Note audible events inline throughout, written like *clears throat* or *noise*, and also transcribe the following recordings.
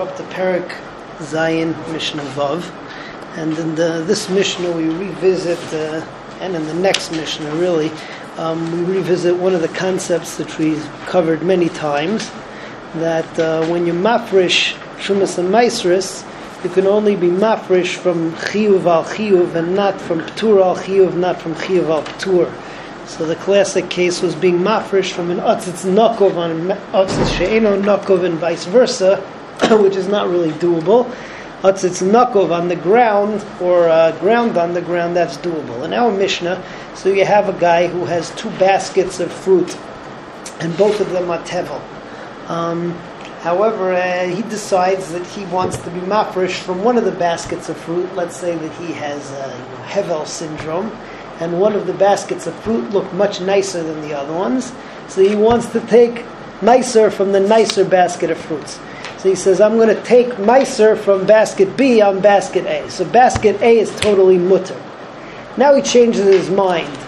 We're up to Perek Zayin Mishnah Vav, and in the, this Mishnah we revisit, uh, and in the next Mishnah really, um, we revisit one of the concepts that we've covered many times, that uh, when you mafresh Shumas and Maisris, you can only be mafresh from Chiyuv al Chiyuv and not from Ptur al Chiyuv, not from Chiyuv al Ptur. So the classic case was being mafresh from an Otzitz Nokov on Otzitz She'eno Nokov and vice versa, *laughs* which is not really doable. Otzitz Nokov on the ground or uh, ground on the ground, that's doable. In our Mishnah, so you have a guy who has two baskets of fruit, and both of them are tevel. Um, however, uh, he decides that he wants to be mafresh from one of the baskets of fruit. Let's say that he has uh, Hevel syndrome and one of the baskets of fruit looked much nicer than the other ones. So he wants to take nicer from the nicer basket of fruits. So he says, I'm going to take nicer from basket B on basket A. So basket A is totally mutter. Now he changes his mind.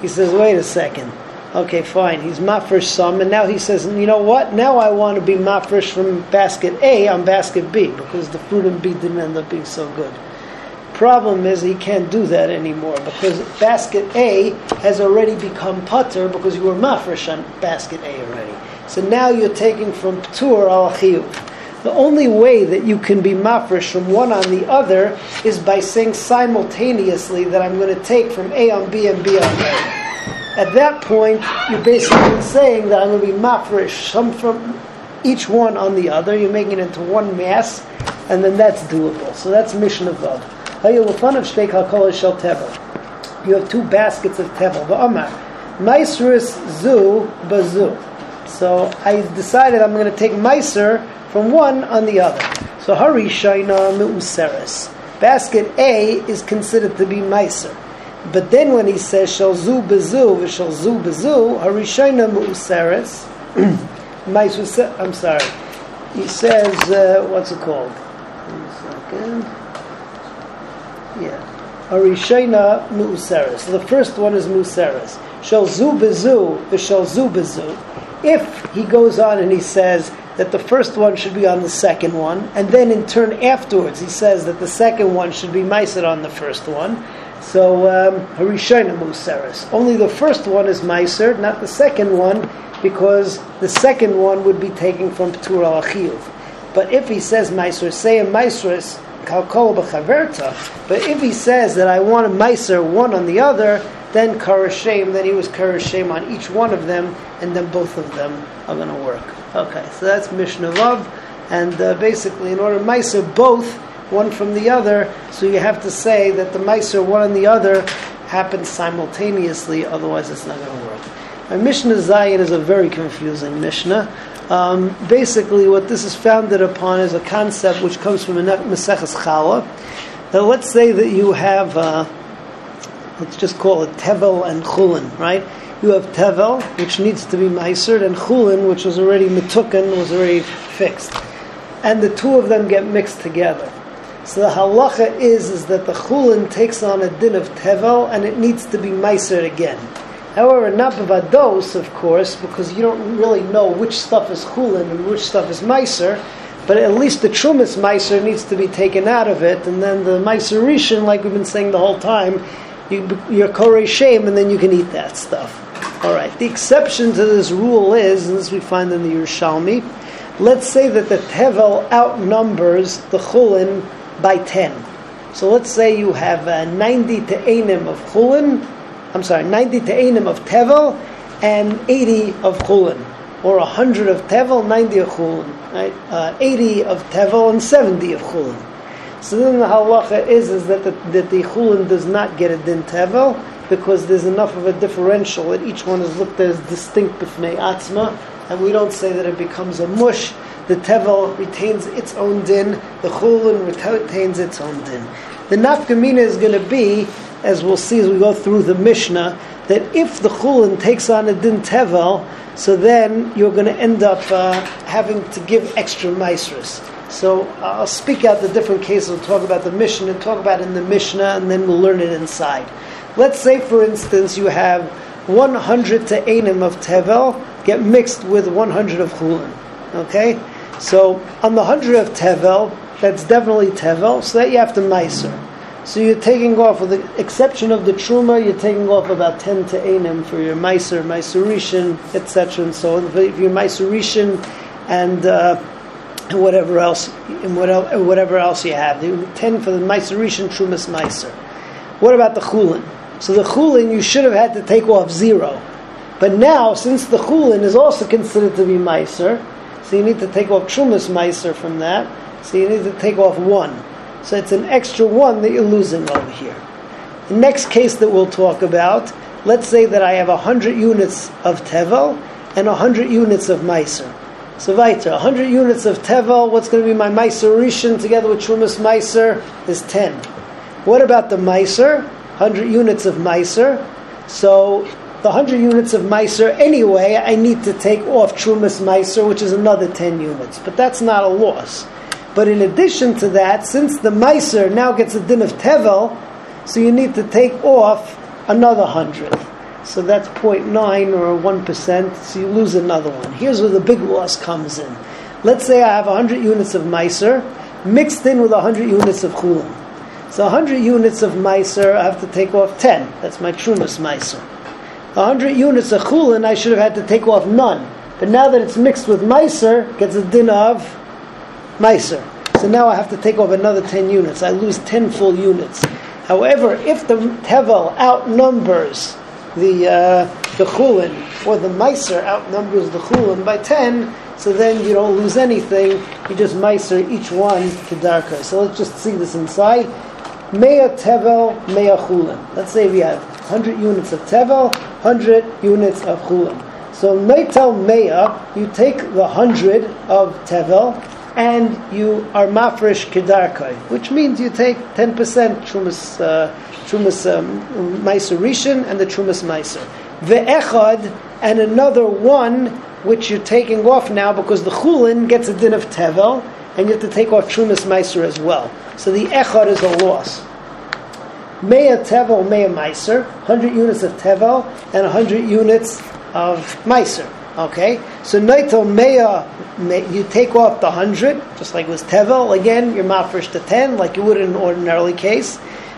He says, wait a second. Okay, fine. He's mafresh some, and now he says, you know what? Now I want to be mafresh from basket A on basket B because the fruit in B didn't end up being so good problem is he can't do that anymore because basket A has already become putter because you were mafresh on basket A already. So now you're taking from ptur al chiyuv. The only way that you can be mafresh from one on the other is by saying simultaneously that I'm going to take from A on B and B on A. At that point, you're basically saying that I'm going to be mafresh some from each one on the other. You're making it into one mass, and then that's doable. So that's Mishnah Vav. You have two baskets of tevel. V'amar, maisrus zu bazu. So I decided I'm going to take meiser from one on the other. So hari shaina meuseres. Basket A is considered to be meiser. But then when he says Shalzu bezu shall zu bezu, hari shaina meuseres. *clears throat* I'm sorry. He says, uh, what's it called? One second. Yeah. Arishena mu'useres. The first one is mu'useres. Shall zu bezu, v'shal zu bezu. If he goes on and he says that the first one should be on the second one, and then in turn afterwards he says that the second one should be meiser on the first one, so um, harishena mu'useres. Only the first one is meiser, not the second one, because the second one would be taken from ptur al But if he says meiser, say a meiseris, but if he says that I want a meiser one on the other, then karashem, then he was karashem on each one of them, and then both of them are going to work. Okay, so that's Mishnah Vav, and uh, basically, in order meiser both one from the other, so you have to say that the meiser one and the other happens simultaneously, otherwise it's not going to work. And Mishnah Zayin is a very confusing Mishnah. Um, basically, what this is founded upon is a concept which comes from Maseches Chala. Now, let's say that you have, uh, let's just call it Tevel and Chulin, right? You have Tevel, which needs to be Meiser, and Chulin, which was already Metukan, was already fixed. And the two of them get mixed together. So the halacha is, is that the Chulin takes on a din of Tevel, and it needs to be Meiser again. However, not bavados, of course, because you don't really know which stuff is chulin and which stuff is meiser. But at least the trumas meiser needs to be taken out of it, and then the meiser rishon, like we've been saying the whole time, you, you're korei shame, and then you can eat that stuff. All right. The exception to this rule is, and this we find in the Yerushalmi, let's say that the tevel outnumbers the chulin by ten. So let's say you have uh, 90 to enim of chulin I'm sorry, 90 to Einim of Tevel and 80 of Chulin. Or 100 of Tevel, 90 of Chulin. Right? Uh, 80 of Tevel and 70 of Chulin. So then the halacha is, is that, the, that the Chulin does not get a din Tevel because there's enough of a differential that each one is looked at as distinct b'fnei atzma, and we don't say that it becomes a mush. The Tevel retains its own din, the Chulin retains its own din. The nafkamina is going to be as we'll see as we go through the Mishnah, that if the chulin takes on a din tevel, so then you're going to end up uh, having to give extra maestras. So I'll speak out the different cases. We'll talk about the Mishnah and talk about in the Mishnah, and then we'll learn it inside. Let's say, for instance, you have 100 to Anim of Tevel get mixed with 100 of Chulin. Okay? So on the hundred of tevel, that's definitely tevel. So that you have to meiser. So you're taking off, with the exception of the truma, you're taking off about ten to einim for your meiser, meiserishin, etc. and so on. If you're meiserishin and uh, and whatever else, and whatever, else you have, ten for the meiserishin, trumas meiser. What about the chulin? So the chulin you should have had to take off zero, but now since the chulin is also considered to be meiser, so you need to take off trumas meiser from that. So you need to take off one. So it's an extra one that you're losing over here. The next case that we'll talk about, let's say that I have 100 units of Tevel and 100 units of Meiser. So weiter, 100 units of Tevel, what's going to be my Meiser Rishon together with Trumas Meiser is 10. What about the Meiser? 100 units of Meiser. So the 100 units of Meiser, anyway, I need to take off Trumas Meiser, which is another 10 units. But that's not a loss. But in addition to that, since the Meiser now gets a din of Tevel, so you need to take off another hundred. So that's 0.9 or 1%, so you lose another one. Here's where the big loss comes in. Let's say I have 100 units of Meiser mixed in with 100 units of Chulin. So 100 units of Meiser, I have to take off 10. That's my Trumas Meiser. 100 units of Chulin, I should have had to take off none. But now that it's mixed with Meiser, gets a din of Meiser. So now I have to take off another 10 units. I lose 10 full units. However, if the Tevel outnumbers the uh, the Chulin, or the Meiser outnumbers the Chulin by 10, so then you don't lose anything. You just Meiser each one to Darka. So let's just see this inside. Mea Tevel, Mea Chulin. Let's say we have 100 units of Tevel, 100 units of Chulin. So Meitel Mea, you take the 100 of Tevel, and you are mafresh kedarkai, which means you take 10% trumas, uh, trumas um, meiser rishon and the trumas meiser. Ve'echad, and another one which you're taking off now because the chulin gets a din of tevel, and you have to take off trumas meiser as well. So the echad is a loss. Mea tevel, mea meiser, 100 units of tevel, and 100 units of meiser. Okay, so Naitel Mea, you take off the hundred, just like was Tevel. Again, you're mafresh to ten, like you would in an ordinary case.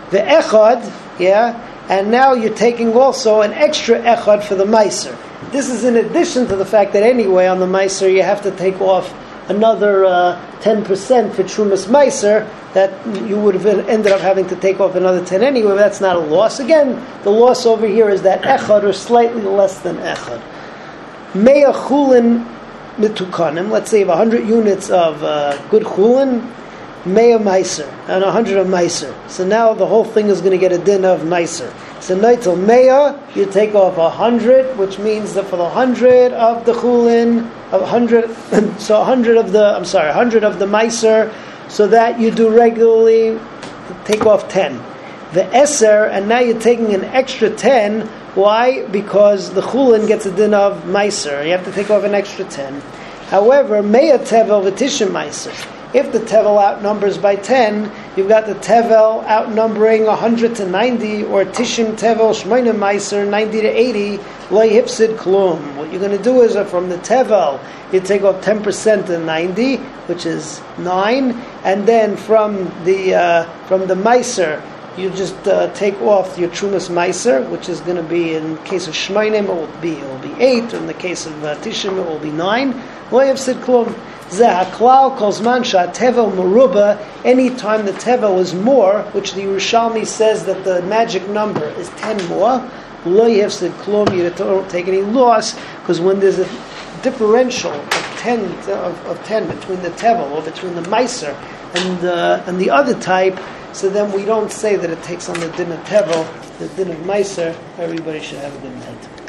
The Echad, yeah, and now you're taking also an extra Echad for the Meiser. This is in addition to the fact that anyway on the Meiser you have to take off another uh, ten percent for Trumas Meiser that you would have ended up having to take off another ten anyway. But that's not a loss. Again, the loss over here is that Echad or slightly less than Echad. Mea chulin mitukanim, let's say 100 units of uh, good chulin, mea meiser, and 100 of meiser. So now the whole thing is going to get a din of meiser. So naitel mea, you take off 100, which means that for the 100 of the chulin, of 100, *laughs* so 100 of the, I'm sorry, 100 of the meiser, so that you do regularly take off 10. The eser, and now you're taking an extra 10 why? Because the chulin gets a din of meiser. You have to take off an extra ten. However, meya tevel v'tishim meiser. If the tevel outnumbers by ten, you've got the tevel outnumbering hundred to ninety, or tishim tevel shmoina meiser ninety to eighty. Loy hipsid klum. What you're going to do is uh, from the tevel, you take off ten percent to ninety, which is nine, and then from the uh, from the meiser you just uh, take off your Trumas Meiser, which is going to be in case of Shmainim, it will be it will be eight, in the case of uh, Tishim, it will be nine. Loyav Sid Klum. Zahaklal Kozman Tevel Maruba, anytime the Tevel is more, which the Yerushalmi says that the magic number is 10 more, Lo Yefsid Klum, you don't take any loss, because when there's a differential of 10, of, of 10 between the Tevel or between the Meiser and, the and the other type, so then we don't say that it takes on the din of Tevel, the din of Meiser. Everybody should have a good night.